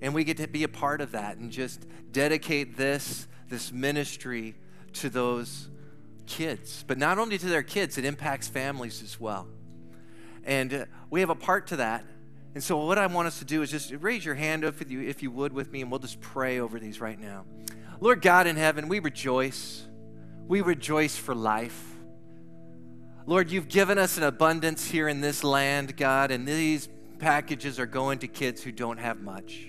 And we get to be a part of that and just dedicate this, this ministry to those kids. But not only to their kids, it impacts families as well. And uh, we have a part to that. And so, what I want us to do is just raise your hand if you, if you would with me, and we'll just pray over these right now. Lord God in heaven, we rejoice. We rejoice for life. Lord, you've given us an abundance here in this land, God, and these packages are going to kids who don't have much.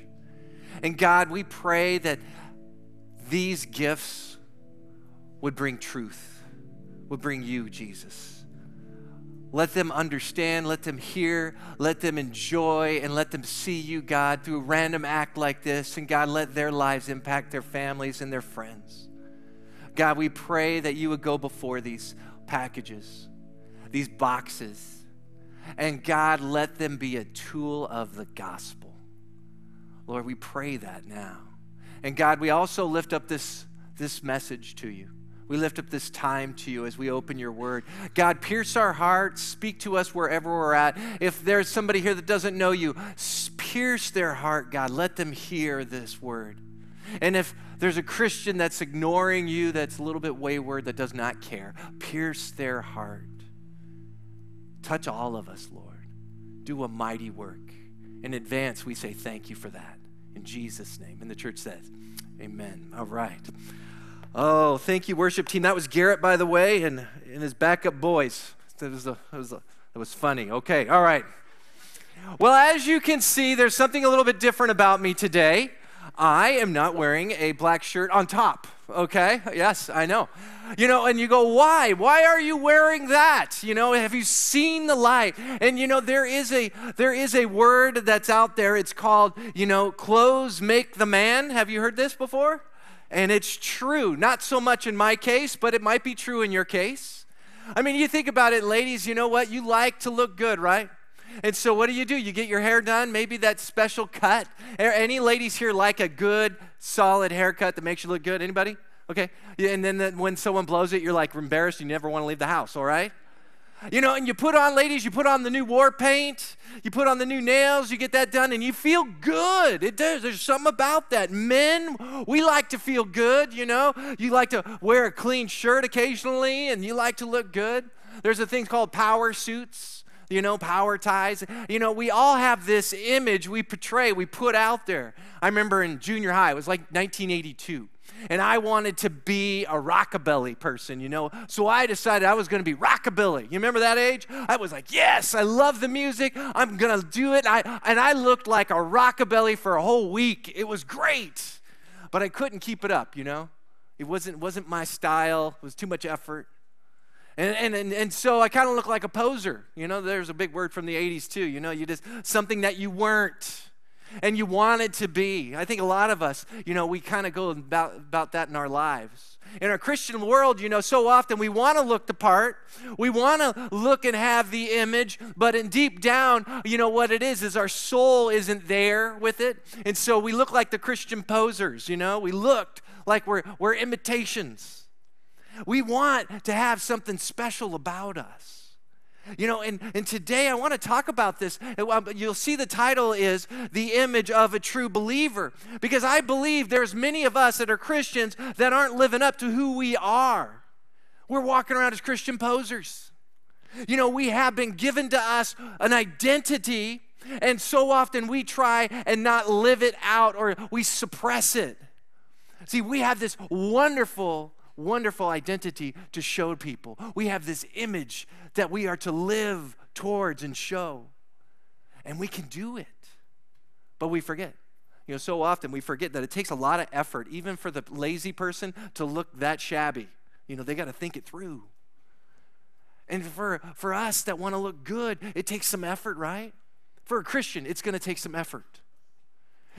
And God, we pray that these gifts would bring truth, would bring you, Jesus. Let them understand, let them hear, let them enjoy, and let them see you, God, through a random act like this. And God, let their lives impact their families and their friends. God, we pray that you would go before these packages, these boxes, and God, let them be a tool of the gospel. Lord, we pray that now. And God, we also lift up this, this message to you. We lift up this time to you as we open your word. God, pierce our hearts, speak to us wherever we're at. If there's somebody here that doesn't know you, pierce their heart, God. Let them hear this word. And if there's a Christian that's ignoring you, that's a little bit wayward, that does not care, pierce their heart. Touch all of us, Lord. Do a mighty work. In advance, we say thank you for that. In Jesus' name. And the church says, Amen. All right. Oh, thank you, worship team. That was Garrett, by the way, and, and his backup boys. That was, a, that, was a, that was funny. Okay, all right. Well, as you can see, there's something a little bit different about me today. I am not wearing a black shirt on top, okay? Yes, I know. You know, and you go, why? Why are you wearing that? You know, have you seen the light? And you know, there is a there is a word that's out there. It's called, you know, clothes make the man. Have you heard this before? And it's true. Not so much in my case, but it might be true in your case. I mean, you think about it, ladies, you know what? You like to look good, right? And so what do you do? You get your hair done, maybe that special cut. Any ladies here like a good, solid haircut that makes you look good? Anybody? Okay. And then when someone blows it, you're like embarrassed. You never want to leave the house, all right? You know, and you put on, ladies, you put on the new war paint, you put on the new nails, you get that done, and you feel good. It does. There's something about that. Men, we like to feel good, you know. You like to wear a clean shirt occasionally, and you like to look good. There's a thing called power suits, you know, power ties. You know, we all have this image we portray, we put out there. I remember in junior high, it was like 1982 and I wanted to be a rockabilly person, you know. So I decided I was going to be rockabilly. You remember that age? I was like, yes, I love the music. I'm going to do it. I, and I looked like a rockabilly for a whole week. It was great, but I couldn't keep it up, you know. It wasn't wasn't my style. It was too much effort. And, and, and, and so I kind of look like a poser. You know, there's a big word from the 80s too. You know, you just something that you weren't and you wanted to be. I think a lot of us, you know, we kind of go about, about that in our lives. In our Christian world, you know, so often we want to look the part. We want to look and have the image, but in deep down, you know what it is is our soul isn't there with it. And so we look like the Christian posers, you know? We looked like we're we're imitations. We want to have something special about us. You know, and, and today I want to talk about this. Um, you'll see the title is The Image of a True Believer. Because I believe there's many of us that are Christians that aren't living up to who we are. We're walking around as Christian posers. You know, we have been given to us an identity, and so often we try and not live it out or we suppress it. See, we have this wonderful wonderful identity to show people. We have this image that we are to live towards and show. And we can do it. But we forget. You know, so often we forget that it takes a lot of effort, even for the lazy person, to look that shabby. You know, they got to think it through. And for, for us that want to look good, it takes some effort, right? For a Christian, it's going to take some effort.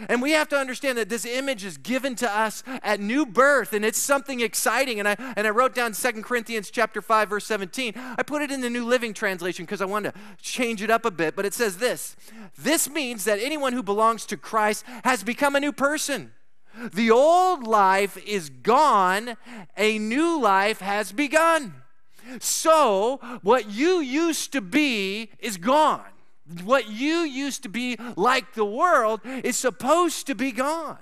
And we have to understand that this image is given to us at new birth and it's something exciting. And I and I wrote down Second Corinthians chapter 5 verse 17. I put it in the New Living Translation because I wanted to change it up a bit, but it says this. This means that anyone who belongs to Christ has become a new person. The old life is gone, a new life has begun. So, what you used to be is gone. What you used to be like the world is supposed to be gone.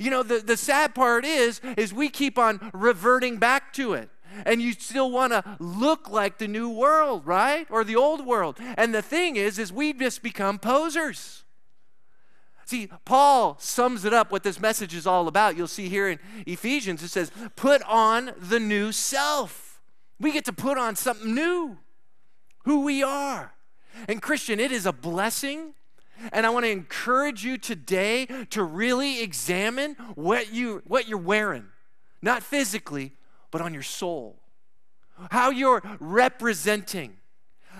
You know, the, the sad part is, is we keep on reverting back to it. And you still want to look like the new world, right? Or the old world. And the thing is, is we just become posers. See, Paul sums it up what this message is all about. You'll see here in Ephesians, it says, put on the new self. We get to put on something new, who we are. And Christian, it is a blessing. And I want to encourage you today to really examine what, you, what you're wearing, not physically, but on your soul. How you're representing,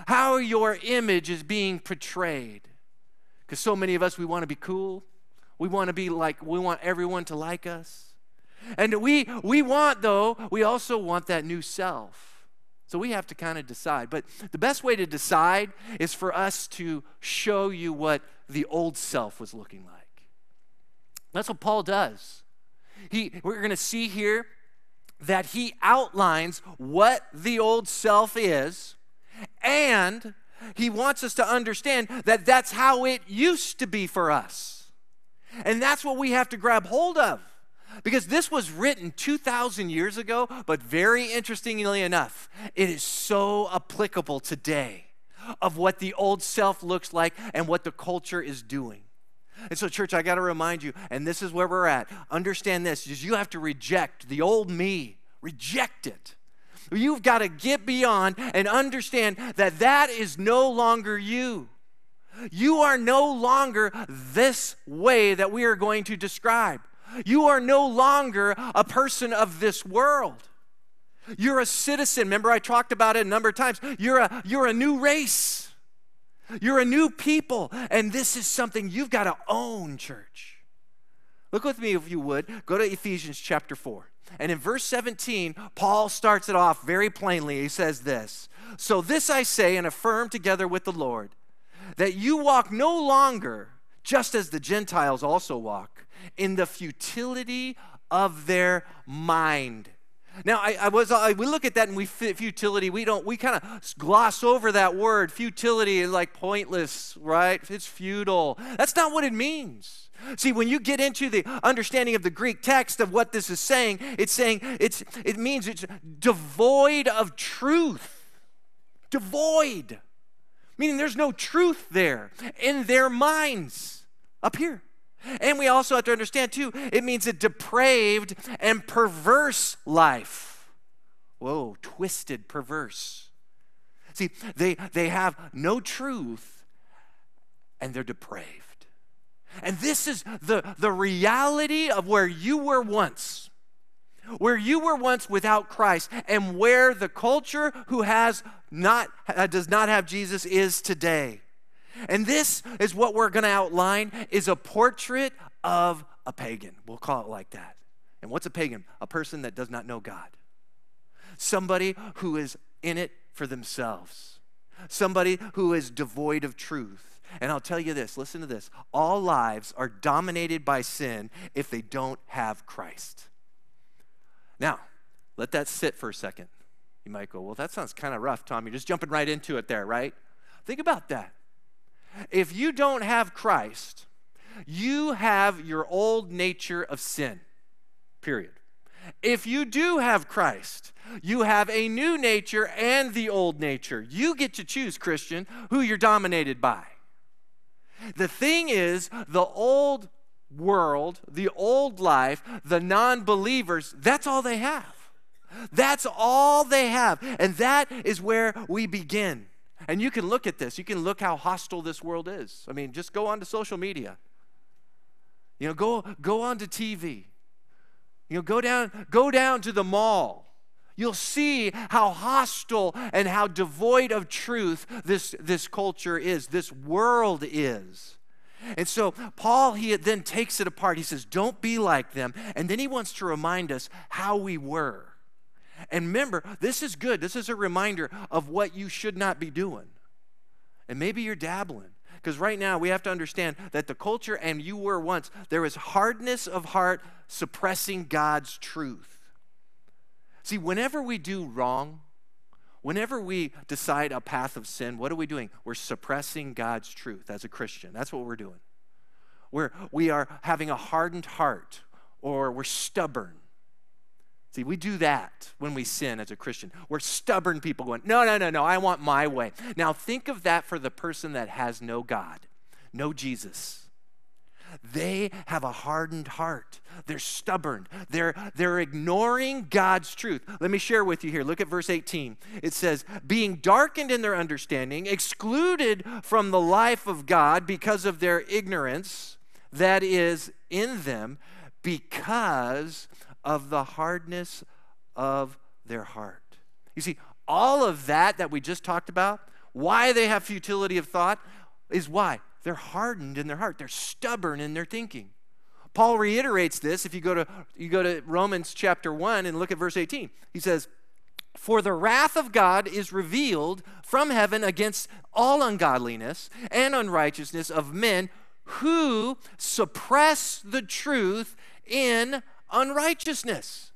how your image is being portrayed. Because so many of us, we want to be cool. We want to be like, we want everyone to like us. And we, we want, though, we also want that new self. So we have to kind of decide. But the best way to decide is for us to show you what the old self was looking like. That's what Paul does. He, we're going to see here that he outlines what the old self is and he wants us to understand that that's how it used to be for us. And that's what we have to grab hold of. Because this was written 2,000 years ago, but very interestingly enough, it is so applicable today of what the old self looks like and what the culture is doing. And so, church, I got to remind you, and this is where we're at. Understand this: is you have to reject the old me, reject it, You've got to get beyond and understand that that is no longer you. You are no longer this way that we are going to describe. You are no longer a person of this world. You're a citizen. Remember, I talked about it a number of times. You're a, you're a new race, you're a new people. And this is something you've got to own, church. Look with me, if you would. Go to Ephesians chapter 4. And in verse 17, Paul starts it off very plainly. He says this So this I say and affirm together with the Lord, that you walk no longer just as the Gentiles also walk, in the futility of their mind. Now, I, I was I, we look at that and we futility. We don't we kind of gloss over that word futility like pointless, right? It's futile. That's not what it means. See, when you get into the understanding of the Greek text of what this is saying, it's saying it's, it means it's devoid of truth. Devoid. Meaning there's no truth there in their minds up here. And we also have to understand, too, it means a depraved and perverse life. Whoa, twisted, perverse. See, they, they have no truth and they're depraved. And this is the, the reality of where you were once. Where you were once without Christ, and where the culture who has not does not have Jesus is today. And this is what we're going to outline is a portrait of a pagan. We'll call it like that. And what's a pagan? A person that does not know God. Somebody who is in it for themselves. Somebody who is devoid of truth and I'll tell you this listen to this. All lives are dominated by sin if they don't have Christ. Now, let that sit for a second. You might go, well, that sounds kind of rough, Tom. You're just jumping right into it there, right? Think about that. If you don't have Christ, you have your old nature of sin, period. If you do have Christ, you have a new nature and the old nature. You get to choose, Christian, who you're dominated by. The thing is, the old world, the old life, the non believers, that's all they have. That's all they have. And that is where we begin. And you can look at this. You can look how hostile this world is. I mean, just go onto social media. You know, go go onto TV. You know, go down go down to the mall you'll see how hostile and how devoid of truth this, this culture is, this world is. And so Paul, he then takes it apart. He says, Don't be like them. And then he wants to remind us how we were. And remember, this is good. This is a reminder of what you should not be doing. And maybe you're dabbling. Because right now we have to understand that the culture and you were once, there is hardness of heart suppressing God's truth. See, whenever we do wrong, Whenever we decide a path of sin, what are we doing? We're suppressing God's truth as a Christian. That's what we're doing. We're, we are having a hardened heart or we're stubborn. See, we do that when we sin as a Christian. We're stubborn people going, no, no, no, no, I want my way. Now think of that for the person that has no God, no Jesus. They have a hardened heart. They're stubborn. They're, they're ignoring God's truth. Let me share with you here. Look at verse 18. It says, being darkened in their understanding, excluded from the life of God because of their ignorance that is in them, because of the hardness of their heart. You see, all of that that we just talked about, why they have futility of thought, is why? They're hardened in their heart. They're stubborn in their thinking. Paul reiterates this if you go to you go to Romans chapter 1 and look at verse 18. He says, "For the wrath of God is revealed from heaven against all ungodliness and unrighteousness of men who suppress the truth in unrighteousness."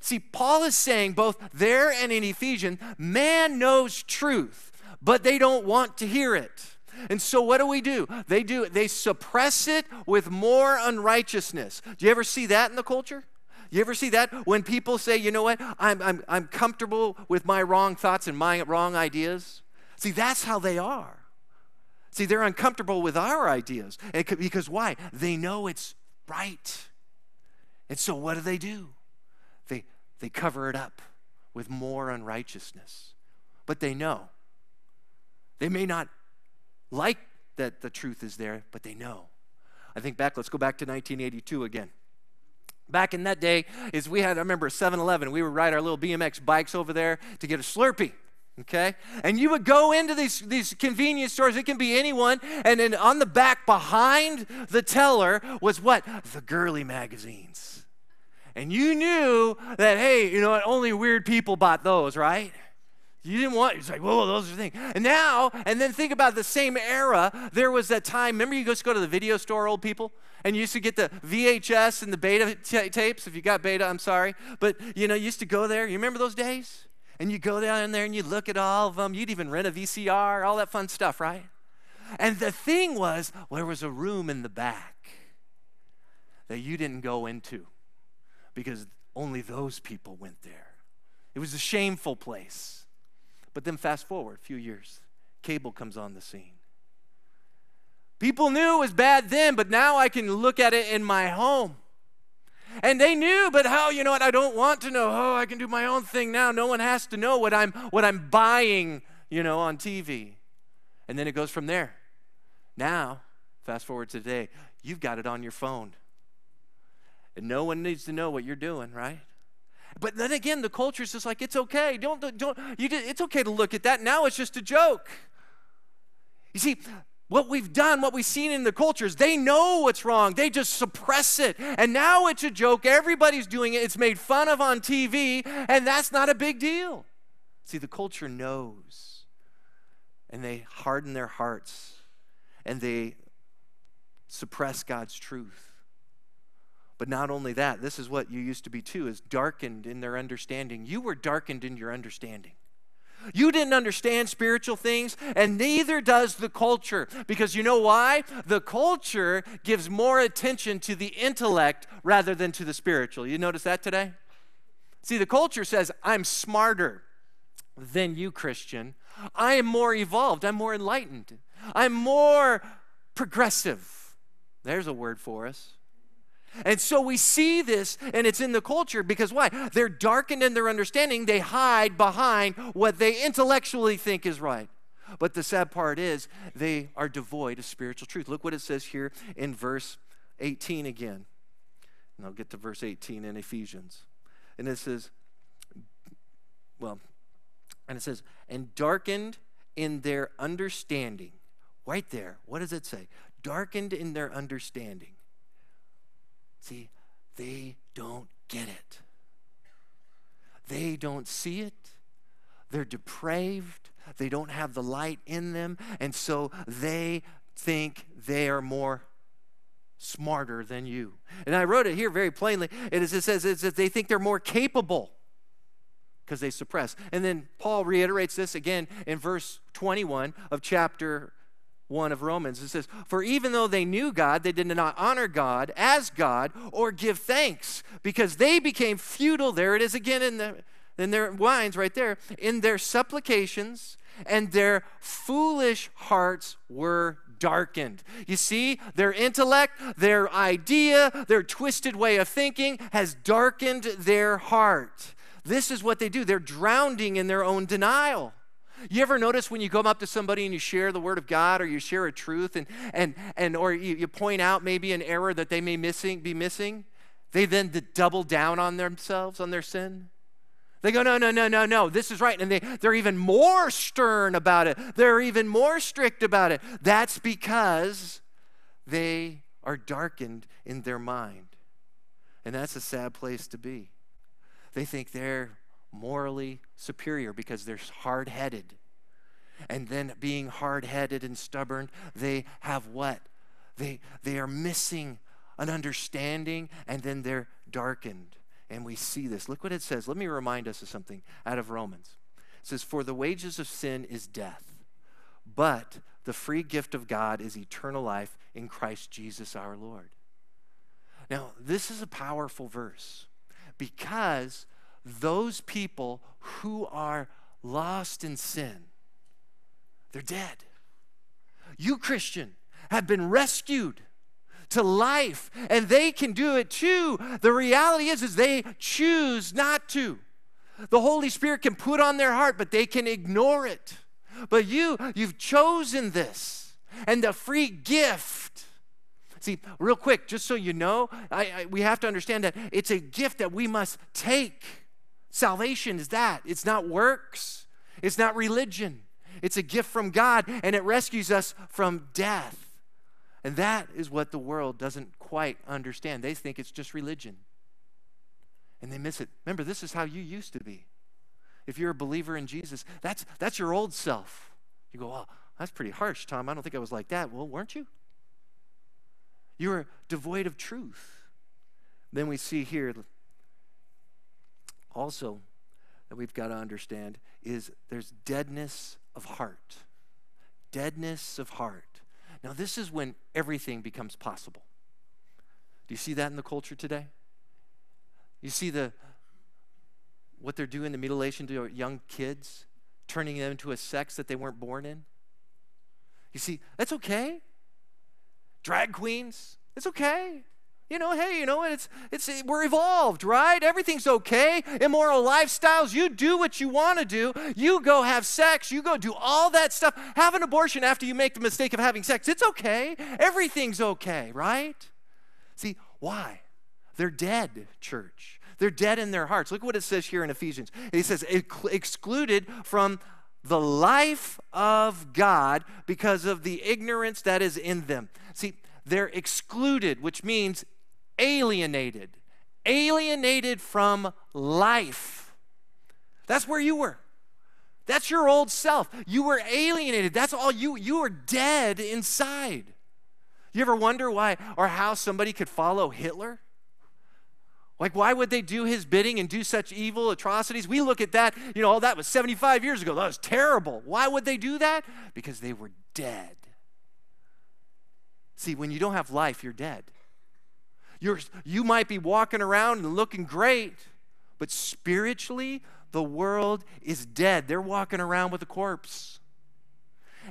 See, Paul is saying both there and in Ephesians, man knows truth, but they don't want to hear it. And so what do we do? They do they suppress it with more unrighteousness. Do you ever see that in the culture? You ever see that when people say, you know what, I'm, I'm, I'm comfortable with my wrong thoughts and my wrong ideas? See, that's how they are. See, they're uncomfortable with our ideas. Because why? They know it's right. And so what do they do? They, they cover it up with more unrighteousness. But they know. They may not like that the truth is there, but they know. I think back, let's go back to 1982 again. Back in that day, is we had, I remember 7 Eleven, we would ride our little BMX bikes over there to get a Slurpee okay? And you would go into these, these convenience stores, it can be anyone, and then on the back behind the teller was what? The girly magazines. And you knew that, hey, you know, only weird people bought those, right? You didn't want, it's like, whoa, those are things. And now, and then think about the same era, there was that time, remember you just go to the video store, old people? And you used to get the VHS and the beta t- tapes. If you got beta, I'm sorry. But, you know, you used to go there. You remember those days? And you go down there and you look at all of them. You'd even rent a VCR, all that fun stuff, right? And the thing was, there was a room in the back that you didn't go into because only those people went there. It was a shameful place. But then fast forward a few years, cable comes on the scene. People knew it was bad then, but now I can look at it in my home. And they knew, but how, you know what, I don't want to know. Oh, I can do my own thing now. No one has to know what I'm what I'm buying, you know, on TV. And then it goes from there. Now, fast forward to today, you've got it on your phone. And no one needs to know what you're doing, right? But then again, the culture is just like, it's okay. Don't, don't, you, just, it's okay to look at that. Now it's just a joke. You see, what we've done, what we've seen in the cultures, they know what's wrong. They just suppress it. And now it's a joke. Everybody's doing it. It's made fun of on TV, and that's not a big deal. See, the culture knows. And they harden their hearts and they suppress God's truth. But not only that, this is what you used to be too, is darkened in their understanding. You were darkened in your understanding. You didn't understand spiritual things, and neither does the culture. Because you know why? The culture gives more attention to the intellect rather than to the spiritual. You notice that today? See, the culture says, I'm smarter than you, Christian. I am more evolved. I'm more enlightened. I'm more progressive. There's a word for us. And so we see this, and it's in the culture because why? They're darkened in their understanding. They hide behind what they intellectually think is right. But the sad part is, they are devoid of spiritual truth. Look what it says here in verse 18 again. And I'll get to verse 18 in Ephesians. And it says, well, and it says, and darkened in their understanding. Right there. What does it say? Darkened in their understanding See, they don't get it. They don't see it. They're depraved. They don't have the light in them. And so they think they are more smarter than you. And I wrote it here very plainly. It, is, it says it's that they think they're more capable. because they suppress. And then Paul reiterates this again in verse 21 of chapter 1 of Romans. It says, For even though they knew God, they did not honor God as God or give thanks because they became futile. There it is again in, the, in their minds right there. In their supplications and their foolish hearts were darkened. You see, their intellect, their idea, their twisted way of thinking has darkened their heart. This is what they do. They're drowning in their own denial. You ever notice when you come up to somebody and you share the word of God or you share a truth and and and or you, you point out maybe an error that they may missing be missing, they then double down on themselves on their sin? They go, no, no, no, no, no, this is right. And they, they're even more stern about it. They're even more strict about it. That's because they are darkened in their mind. And that's a sad place to be. They think they're morally superior because they're hard headed. And then, being hard headed and stubborn, they have what? They, they are missing an understanding and then they're darkened. And we see this. Look what it says. Let me remind us of something out of Romans. It says, For the wages of sin is death, but the free gift of God is eternal life in Christ Jesus our Lord. Now, this is a powerful verse because those people who are lost in sin, they're dead. You, Christian, have been rescued to life and they can do it too. The reality is is they choose not to. The holy spirit can put on their heart but they can ignore it. But you you've chosen this and the free gift. See real quick just so you know I, I, we have to understand that it's a gift that we must take salvation is that it's not works it's not religion it's a gift from god and it rescues us from death and that is what the world doesn't quite understand. They think it's just religion. And they miss it. Remember, this is how you used to be. If you're a believer in Jesus, that's, that's your old self. You go, oh, that's pretty harsh, Tom. I don't think I was like that. Well, weren't you? You were devoid of truth. Then we see here also that we've got to understand is there's deadness of heart. Deadness of heart. Now, this is when everything becomes possible. Do you see that in the culture today? You see the what they're doing, the mutilation to young kids, turning them into a sex that they weren't born in. You see, that's okay. Drag queens, it's okay. You know, hey, you know, it's it's we're evolved, right? Everything's okay. Immoral lifestyles, you do what you want to do. You go have sex, you go do all that stuff. Have an abortion after you make the mistake of having sex. It's okay. Everything's okay, right? See, why? They're dead, church. They're dead in their hearts. Look what it says here in Ephesians. It says excluded from the life of God because of the ignorance that is in them. See, they're excluded, which means alienated, alienated from life. That's where you were. That's your old self. You were alienated. That's all you you were dead inside. You ever wonder why or how somebody could follow Hitler? Like, why would they do his bidding and do such evil atrocities? We look at that, you know, all that was 75 years ago. That was terrible. Why would they do that? Because they were dead. See, when you don't have life, you're dead. You're, you might be walking around and looking great, but spiritually, the world is dead. They're walking around with a corpse.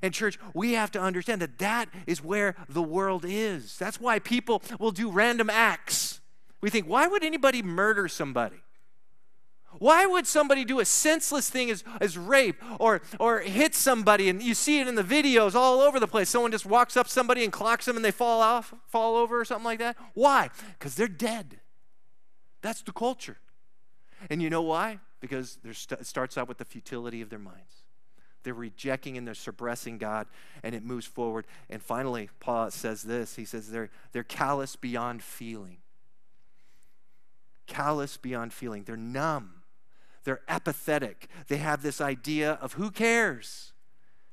And, church, we have to understand that that is where the world is. That's why people will do random acts. We think, why would anybody murder somebody? Why would somebody do a senseless thing as, as rape or, or hit somebody? And you see it in the videos all over the place. Someone just walks up somebody and clocks them and they fall off, fall over or something like that. Why? Because they're dead. That's the culture. And you know why? Because st- it starts out with the futility of their minds. They're rejecting and they're suppressing God, and it moves forward. And finally, Paul says this he says they're, they're callous beyond feeling. Callous beyond feeling. They're numb they're apathetic. They have this idea of who cares?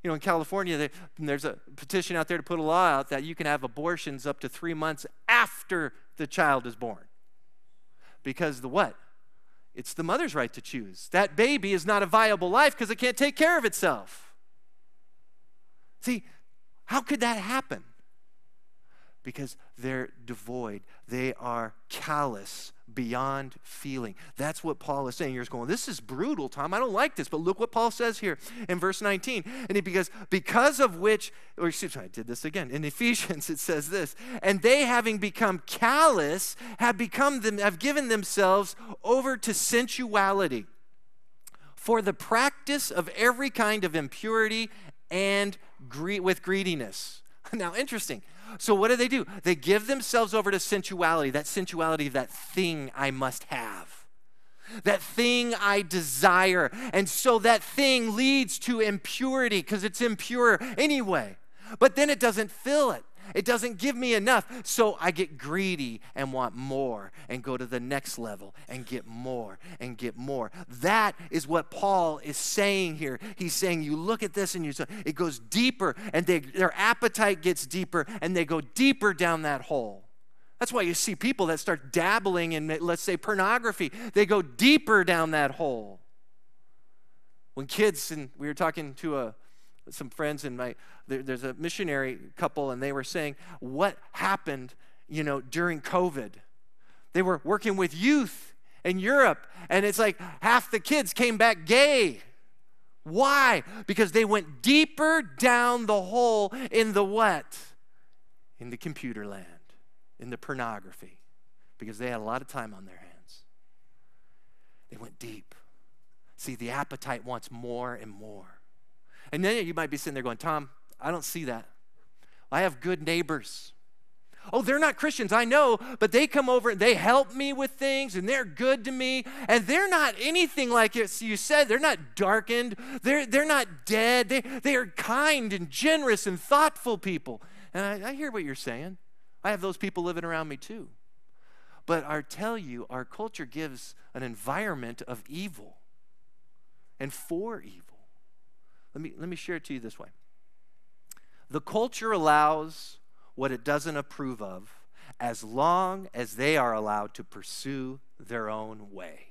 You know, in California, they, there's a petition out there to put a law out that you can have abortions up to three months after the child is born. Because the what? it's the mother's right to choose. That baby is not a viable life because it can't take care of itself. See, how could that happen? Because they're devoid, they are callous beyond feeling. That's what Paul is saying. You're just going, this is brutal, Tom. I don't like this. But look what Paul says here in verse 19. And he because because of which, or excuse me, I did this again. In Ephesians, it says this, and they having become callous, have become them, have given themselves over to sensuality for the practice of every kind of impurity and with greediness. Now, interesting. So, what do they do? They give themselves over to sensuality, that sensuality, that thing I must have, that thing I desire. And so that thing leads to impurity because it's impure anyway. But then it doesn't fill it. It doesn't give me enough. So I get greedy and want more and go to the next level and get more and get more. That is what Paul is saying here. He's saying, you look at this and you say, it goes deeper and they, their appetite gets deeper and they go deeper down that hole. That's why you see people that start dabbling in, let's say, pornography. They go deeper down that hole. When kids, and we were talking to a, some friends and my there, there's a missionary couple and they were saying what happened you know during covid? They were working with youth in europe and it's like half the kids came back gay. Why? Because they went deeper down the hole in the what? In the computer land in the pornography because they had a lot of time on their hands. They went deep. See the appetite wants more and more and then you might be sitting there going, Tom, I don't see that. I have good neighbors. Oh, they're not Christians, I know, but they come over and they help me with things and they're good to me. And they're not anything like you said. They're not darkened. They're, they're not dead. They, they are kind and generous and thoughtful people. And I, I hear what you're saying. I have those people living around me too. But I tell you, our culture gives an environment of evil and for evil. Let me, let me share it to you this way the culture allows what it doesn't approve of as long as they are allowed to pursue their own way.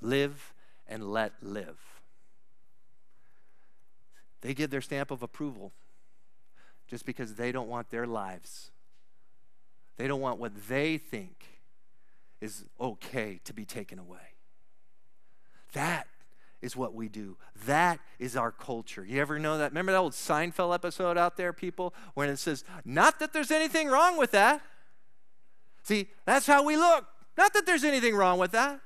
Live and let live. They give their stamp of approval just because they don't want their lives. They don't want what they think is okay to be taken away. That is what we do. That is our culture. You ever know that? Remember that old Seinfeld episode out there, people, when it says, not that there's anything wrong with that. See, that's how we look. Not that there's anything wrong with that.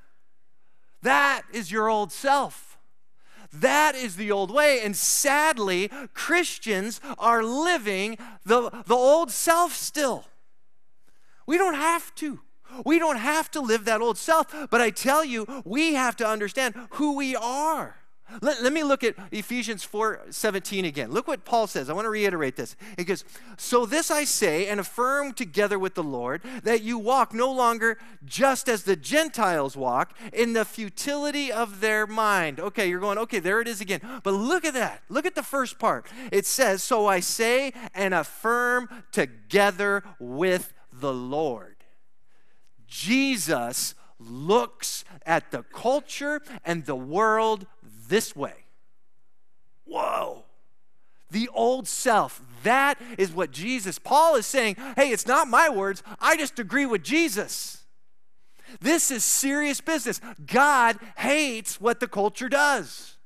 That is your old self. That is the old way. And sadly, Christians are living the, the old self still. We don't have to. We don't have to live that old self, but I tell you, we have to understand who we are. Let, let, me look at Ephesians 4 17 again. Look what Paul says. I want to reiterate this. He goes, So this I say and affirm together with the Lord that you walk no longer just as the Gentiles walk in the futility of their mind. Okay, you're going, okay, there it is again. But look at that. Look at the first part. It says, So I say and affirm together with the Lord. Jesus looks at the culture and the world this way. Whoa. The old self. That is what Jesus, Paul is saying, hey, it's not my words. I just agree with Jesus. This is serious business. God hates what the culture does.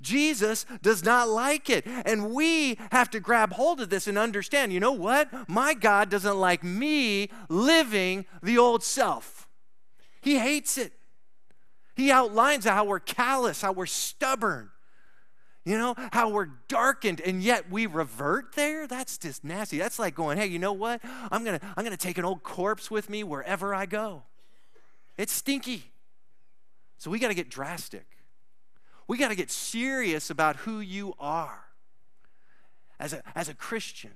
Jesus does not like it. And we have to grab hold of this and understand you know what? My God doesn't like me living the old self, He hates it. He outlines how we're callous, how we're stubborn, you know, how we're darkened, and yet we revert there. That's just nasty. That's like going, hey, you know what? I'm gonna, I'm gonna take an old corpse with me wherever I go. It's stinky. So we got to get drastic. We got to get serious about who you are as a, as a Christian.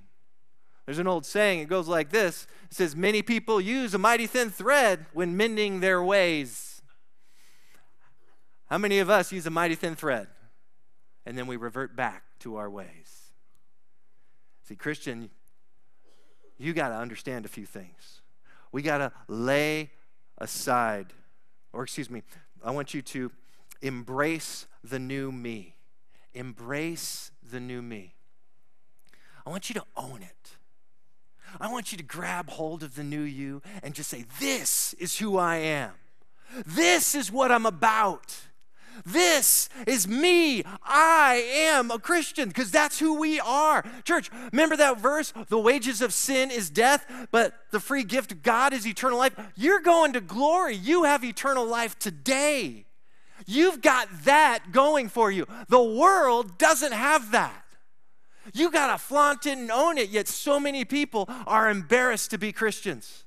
There's an old saying, it goes like this It says, Many people use a mighty thin thread when mending their ways. How many of us use a mighty thin thread and then we revert back to our ways? See, Christian, you got to understand a few things. We got to lay aside, or excuse me, I want you to embrace the new me. Embrace the new me. I want you to own it. I want you to grab hold of the new you and just say, This is who I am. This is what I'm about. This is me. I am a Christian because that's who we are. Church, remember that verse? The wages of sin is death, but the free gift of God is eternal life. You're going to glory. You have eternal life today. You've got that going for you. The world doesn't have that. You got to flaunt it and own it, yet so many people are embarrassed to be Christians.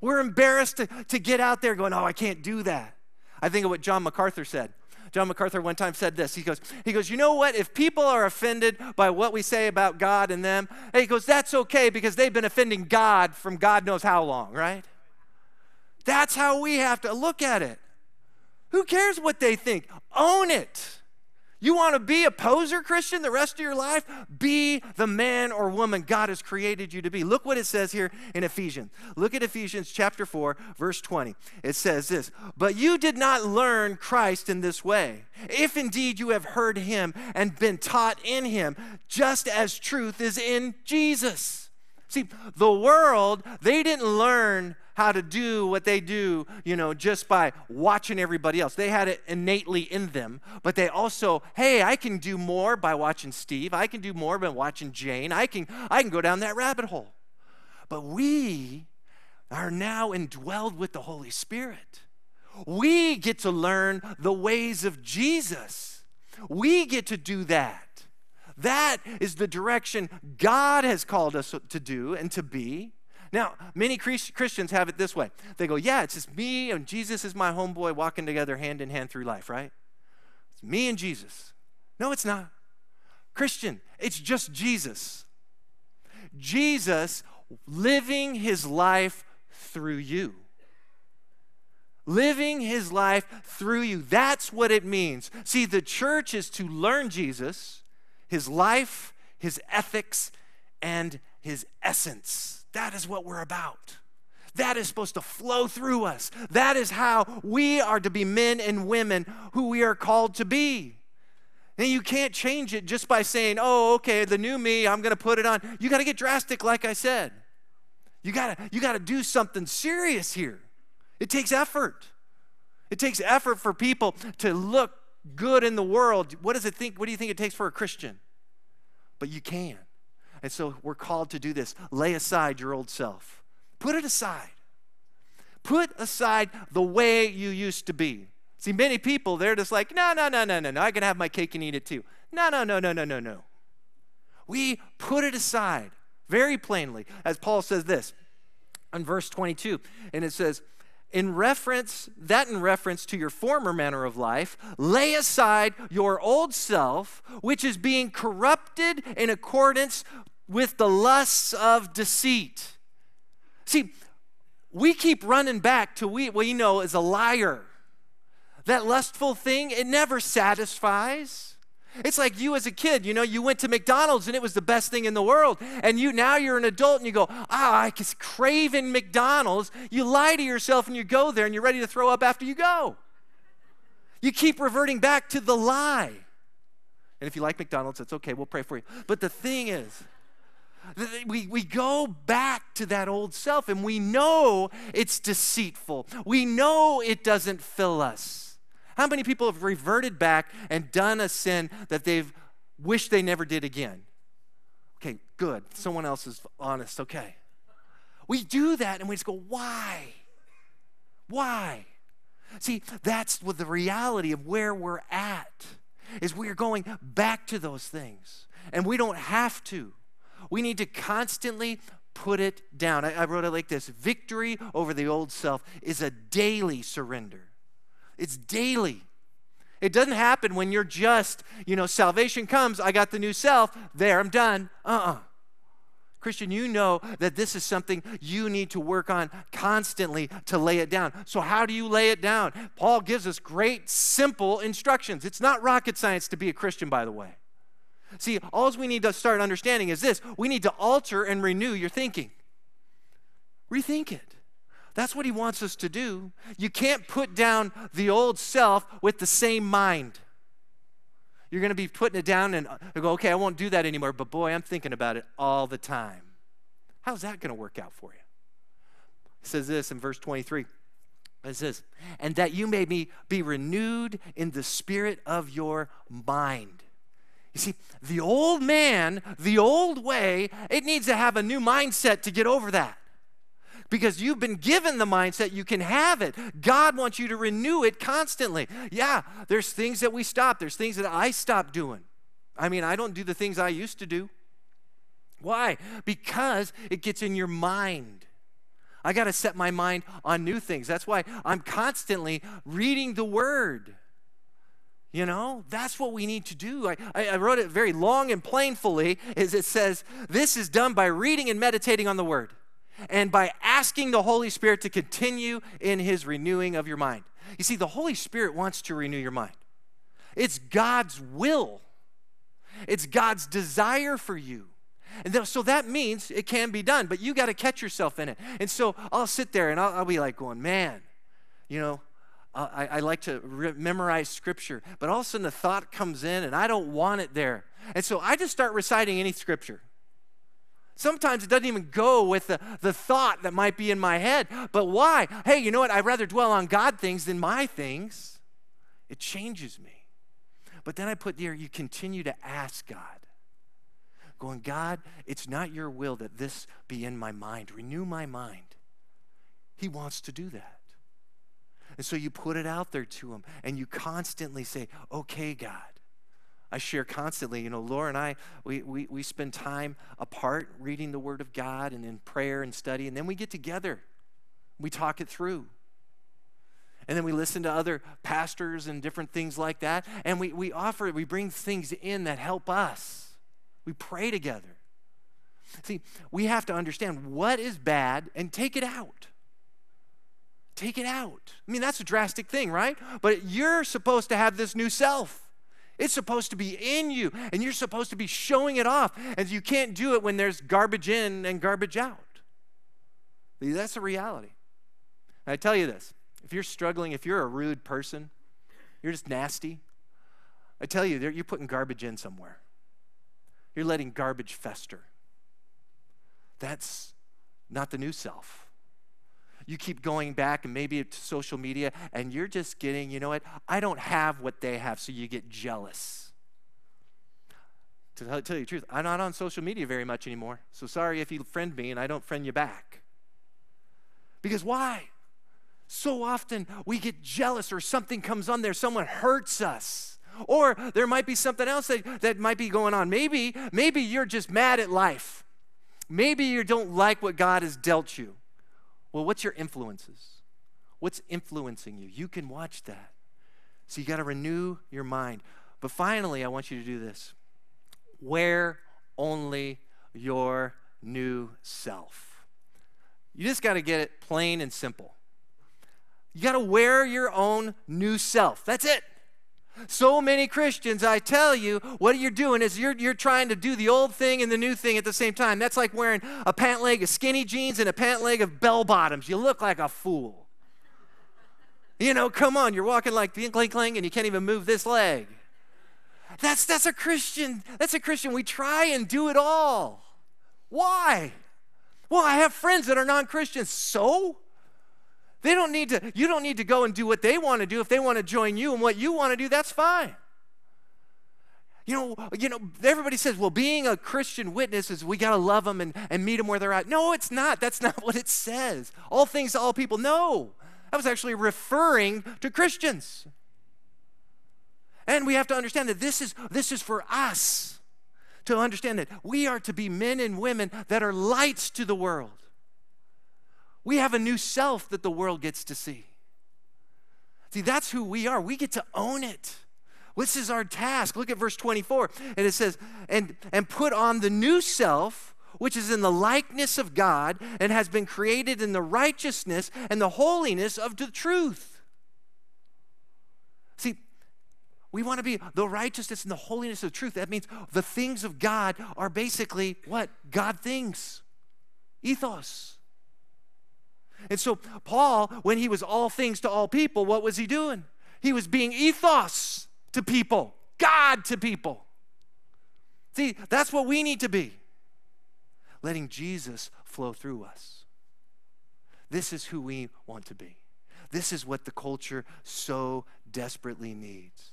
We're embarrassed to, to get out there going, oh, I can't do that. I think of what John MacArthur said. John MacArthur one time said this. He goes, he goes, you know what? If people are offended by what we say about God and them, he goes, that's okay because they've been offending God from God knows how long, right? That's how we have to look at it. Who cares what they think? Own it. You want to be a poser Christian the rest of your life? Be the man or woman God has created you to be. Look what it says here in Ephesians. Look at Ephesians chapter 4, verse 20. It says this But you did not learn Christ in this way, if indeed you have heard him and been taught in him, just as truth is in Jesus. See, the world, they didn't learn how to do what they do, you know, just by watching everybody else. They had it innately in them, but they also, hey, I can do more by watching Steve. I can do more by watching Jane. I can I can go down that rabbit hole. But we are now indwelled with the Holy Spirit. We get to learn the ways of Jesus. We get to do that. That is the direction God has called us to do and to be. Now, many Christians have it this way. They go, Yeah, it's just me and Jesus is my homeboy walking together hand in hand through life, right? It's me and Jesus. No, it's not. Christian, it's just Jesus. Jesus living his life through you. Living his life through you. That's what it means. See, the church is to learn Jesus, his life, his ethics, and his essence. That is what we're about. That is supposed to flow through us. That is how we are to be men and women who we are called to be. And you can't change it just by saying, oh, okay, the new me, I'm going to put it on. You got to get drastic, like I said. You got to you got to do something serious here. It takes effort. It takes effort for people to look good in the world. What does it think? What do you think it takes for a Christian? But you can. And so we're called to do this lay aside your old self, put it aside. Put aside the way you used to be. See, many people, they're just like, no, no, no, no, no, no, I can have my cake and eat it too. No, no, no, no, no, no, no. We put it aside very plainly, as Paul says this in verse 22. And it says, in reference, that in reference to your former manner of life, lay aside your old self, which is being corrupted in accordance with the lusts of deceit. See, we keep running back to we, what you know is a liar. That lustful thing, it never satisfies. It's like you as a kid, you know, you went to McDonald's and it was the best thing in the world. And you now you're an adult and you go, ah, I just craving McDonald's. You lie to yourself and you go there and you're ready to throw up after you go. You keep reverting back to the lie. And if you like McDonald's, that's okay, we'll pray for you. But the thing is, we, we go back to that old self and we know it's deceitful. We know it doesn't fill us. How many people have reverted back and done a sin that they've wished they never did again? Okay, good. Someone else is honest. Okay. We do that and we just go, why? Why? See, that's what the reality of where we're at is we are going back to those things. And we don't have to. We need to constantly put it down. I, I wrote it like this Victory over the old self is a daily surrender. It's daily. It doesn't happen when you're just, you know, salvation comes, I got the new self, there, I'm done. Uh uh-uh. uh Christian, you know that this is something you need to work on constantly to lay it down. So, how do you lay it down? Paul gives us great, simple instructions. It's not rocket science to be a Christian, by the way. See, all we need to start understanding is this we need to alter and renew your thinking. Rethink it. That's what he wants us to do. You can't put down the old self with the same mind. You're going to be putting it down and uh, go, okay, I won't do that anymore, but boy, I'm thinking about it all the time. How's that going to work out for you? It says this in verse 23. It says, and that you may be, be renewed in the spirit of your mind. You see, the old man, the old way, it needs to have a new mindset to get over that. Because you've been given the mindset, you can have it. God wants you to renew it constantly. Yeah, there's things that we stop, there's things that I stop doing. I mean, I don't do the things I used to do. Why? Because it gets in your mind. I got to set my mind on new things. That's why I'm constantly reading the Word. You know, that's what we need to do. I, I, wrote it very long and plainly. Is it says this is done by reading and meditating on the Word, and by asking the Holy Spirit to continue in His renewing of your mind. You see, the Holy Spirit wants to renew your mind. It's God's will. It's God's desire for you. And so that means it can be done, but you got to catch yourself in it. And so I'll sit there and I'll, I'll be like going, man, you know, I, I, like to re- memorize scripture, but all of a sudden the thought comes in and I don't want it there. And so I just start reciting any scripture. Sometimes it doesn't even go with the, the thought that might be in my head. But why? Hey, you know what? I'd rather dwell on God things than my things. It changes me. But then I put there, you continue to ask God going, God, it's not your will that this be in my mind. Renew my mind. He wants to do that. And so you put it out there to him and you constantly say, okay, God. I share constantly, you know, Laura and I, we, we, we spend time apart reading the Word of God and in prayer and study, and then we get together. We talk it through. And then we listen to other pastors and different things like that, and we, we offer, we bring things in that help us. We pray together. See, we have to understand what is bad and take it out. Take it out. I mean, that's a drastic thing, right? But you're supposed to have this new self. It's supposed to be in you, and you're supposed to be showing it off. And you can't do it when there's garbage in and garbage out. That's a reality. And I tell you this if you're struggling, if you're a rude person, you're just nasty, I tell you, you're putting garbage in somewhere. You're letting garbage fester. That's not the new self. You keep going back and maybe to social media, and you're just getting, you know what? I don't have what they have, so you get jealous. To tell, tell you the truth, I'm not on social media very much anymore. So sorry if you friend me and I don't friend you back. Because why? So often we get jealous or something comes on there, someone hurts us. Or there might be something else that, that might be going on. Maybe, maybe you're just mad at life. Maybe you don't like what God has dealt you. Well, what's your influences? What's influencing you? You can watch that. So you got to renew your mind. But finally, I want you to do this wear only your new self. You just got to get it plain and simple. You got to wear your own new self. That's it. So many Christians, I tell you, what you're doing is you're, you're trying to do the old thing and the new thing at the same time. That's like wearing a pant leg of skinny jeans and a pant leg of bell bottoms. You look like a fool. You know, come on, you're walking like cling, cling, cling, and you can't even move this leg. That's, that's a Christian. That's a Christian. We try and do it all. Why? Well, I have friends that are non Christians. So? They don't need to, you don't need to go and do what they want to do. If they want to join you and what you want to do, that's fine. You know, you know, everybody says, well, being a Christian witness is we got to love them and, and meet them where they're at. No, it's not. That's not what it says. All things to all people. No. I was actually referring to Christians. And we have to understand that this is this is for us to understand that we are to be men and women that are lights to the world. We have a new self that the world gets to see. See, that's who we are. We get to own it. This is our task. Look at verse 24. And it says, and, and put on the new self, which is in the likeness of God and has been created in the righteousness and the holiness of the truth. See, we want to be the righteousness and the holiness of the truth. That means the things of God are basically what? God things. Theos. And so, Paul, when he was all things to all people, what was he doing? He was being Theos to people, God to people. See, that's what we need to be letting Jesus flow through us. This is who we want to be. This is what the culture so desperately needs.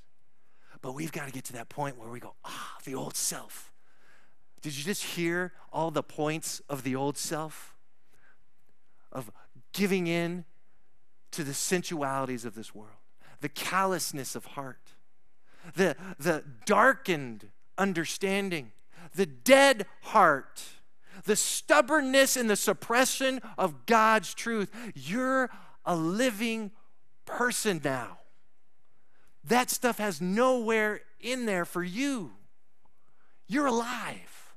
But we've got to get to that point where we go, ah, the old self. Did you just hear all the points of the old self? Of giving in to the sensualities of this world, the callousness of heart, the, the darkened understanding, the dead heart, the stubbornness and the suppression of God's truth. You're a living person now. That stuff has nowhere in there for you. You're alive.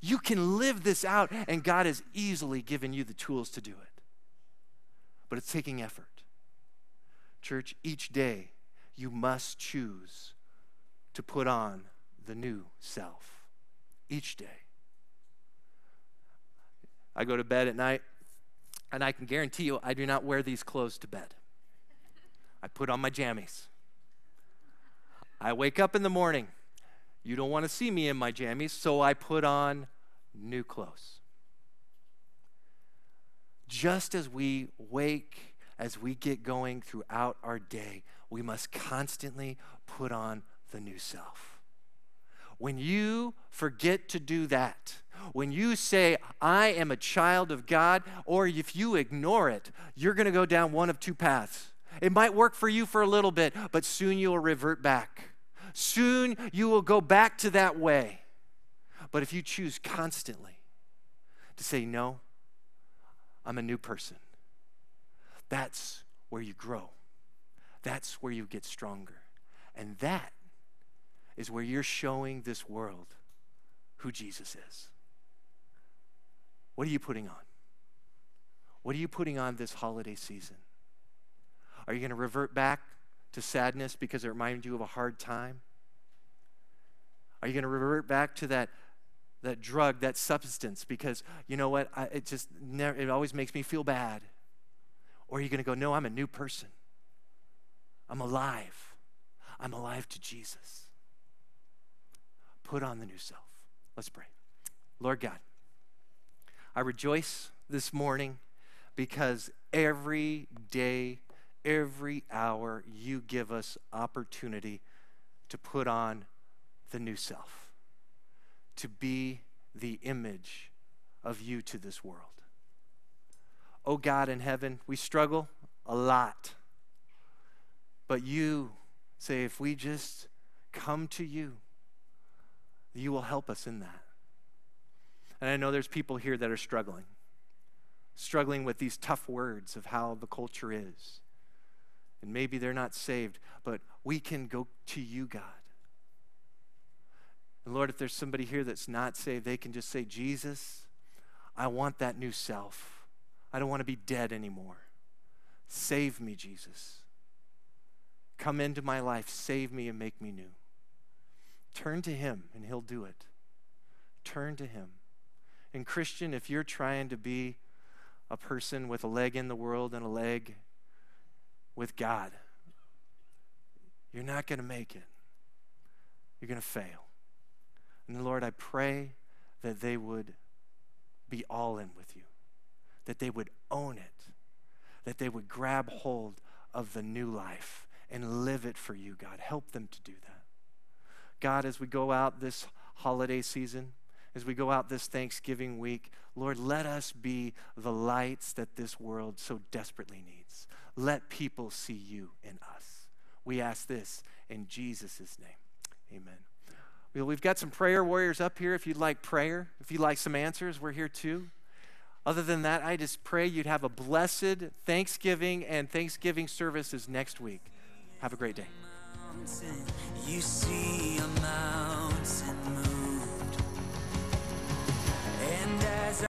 You can live this out, and God has easily given you the tools to do it. But it's taking effort. Church, each day you must choose to put on the new self. Each day. I go to bed at night, and I can guarantee you I do not wear these clothes to bed. I put on my jammies. I wake up in the morning. You don't want to see me in my jammies, so I put on new clothes. Just as we wake, as we get going throughout our day, we must constantly put on the new self. When you forget to do that, when you say, I am a child of God, or if you ignore it, you're going to go down one of two paths. It might work for you for a little bit, but soon you'll revert back. Soon you will go back to that way. But if you choose constantly to say, No, I'm a new person, that's where you grow. That's where you get stronger. And that is where you're showing this world who Jesus is. What are you putting on? What are you putting on this holiday season? Are you going to revert back to sadness because it reminds you of a hard time? Are you going to revert back to that, that drug, that substance, because you know what? I, it just never, it always makes me feel bad. Or are you going to go, no, I'm a new person. I'm alive. I'm alive to Jesus. Put on the new self. Let's pray. Lord God, I rejoice this morning because every day, every hour, you give us opportunity to put on the new self, to be the image of you to this world. Oh God in heaven, we struggle a lot. But you say, if we just come to you, you will help us in that. And I know there's people here that are struggling, struggling with these tough words of how the culture is. And maybe they're not saved, but we can go to you, God. And Lord, if there's somebody here that's not saved, they can just say, Jesus, I want that new self. I don't want to be dead anymore. Save me, Jesus. Come into my life, save me, and make me new. Turn to Him, and He'll do it. Turn to Him. And, Christian, if you're trying to be a person with a leg in the world and a leg with God, you're not going to make it. You're going to fail. And Lord, I pray that they would be all in with you, that they would own it, that they would grab hold of the new life and live it for you, God. Help them to do that. God, as we go out this holiday season, as we go out this Thanksgiving week, Lord, let us be the lights that this world so desperately needs. Let people see you in us. We ask this in Jesus' name. Amen. We've got some prayer warriors up here if you'd like prayer, if you'd like some answers, we're here too. Other than that, I just pray you'd have a blessed Thanksgiving and Thanksgiving services next week. Have a great day. You see a mountain moved. And as